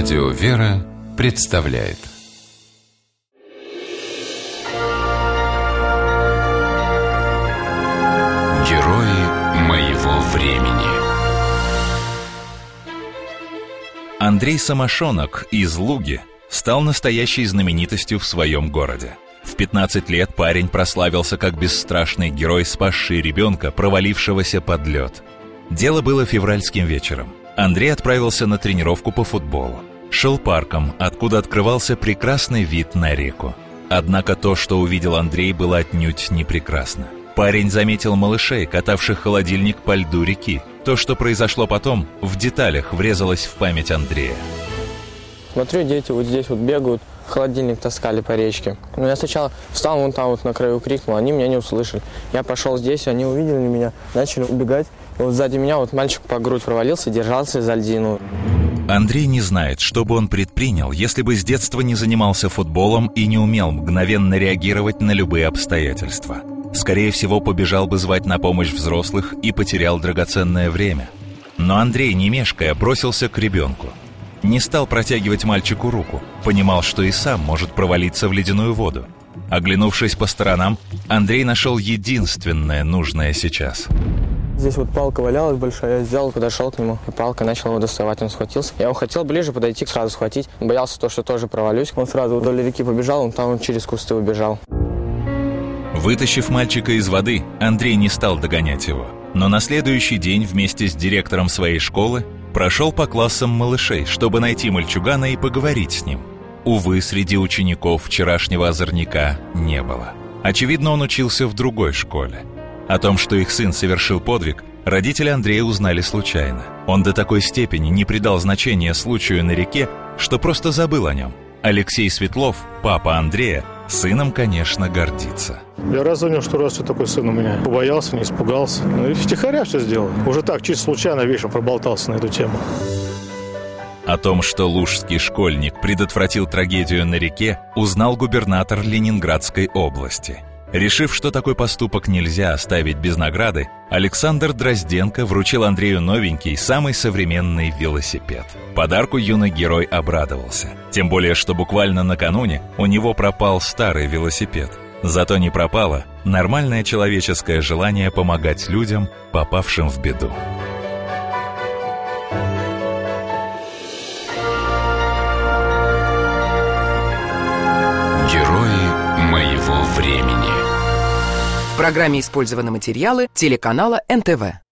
Радио «Вера» представляет Герои моего времени Андрей Самошонок из Луги стал настоящей знаменитостью в своем городе. В 15 лет парень прославился как бесстрашный герой, спасший ребенка, провалившегося под лед. Дело было февральским вечером. Андрей отправился на тренировку по футболу. Шел парком, откуда открывался прекрасный вид на реку. Однако то, что увидел Андрей, было отнюдь не прекрасно. Парень заметил малышей, катавших холодильник по льду реки. То, что произошло потом, в деталях врезалось в память Андрея. Смотрю, дети вот здесь вот бегают, холодильник таскали по речке. Но я сначала встал вон там вот на краю крикнул, они меня не услышали. Я пошел здесь, они увидели меня, начали убегать. И вот сзади меня вот мальчик по грудь провалился, держался за льдину. Андрей не знает, что бы он предпринял, если бы с детства не занимался футболом и не умел мгновенно реагировать на любые обстоятельства. Скорее всего, побежал бы звать на помощь взрослых и потерял драгоценное время. Но Андрей, не мешкая, бросился к ребенку. Не стал протягивать мальчику руку, понимал, что и сам может провалиться в ледяную воду. Оглянувшись по сторонам, Андрей нашел единственное нужное сейчас – Здесь вот палка валялась большая, я взял, подошел к нему, и палкой начал его доставать, он схватился. Я его хотел ближе подойти, сразу схватить, боялся то, что тоже провалюсь. Он сразу вдоль реки побежал, он там через кусты убежал. Вытащив мальчика из воды, Андрей не стал догонять его. Но на следующий день вместе с директором своей школы прошел по классам малышей, чтобы найти мальчугана и поговорить с ним. Увы, среди учеников вчерашнего озорника не было. Очевидно, он учился в другой школе. О том, что их сын совершил подвиг, родители Андрея узнали случайно. Он до такой степени не придал значения случаю на реке, что просто забыл о нем. Алексей Светлов, папа Андрея, сыном, конечно, гордится. Я раз понял, что раз такой сын у меня. Побоялся, не испугался. Ну и втихаря все сделал. Уже так, чисто случайно вечером проболтался на эту тему. О том, что лужский школьник предотвратил трагедию на реке, узнал губернатор Ленинградской области – Решив, что такой поступок нельзя оставить без награды, Александр Дрозденко вручил Андрею новенький, самый современный велосипед. Подарку юный герой обрадовался. Тем более, что буквально накануне у него пропал старый велосипед. Зато не пропало нормальное человеческое желание помогать людям, попавшим в беду. Времени В программе использованы материалы телеканала НТВ.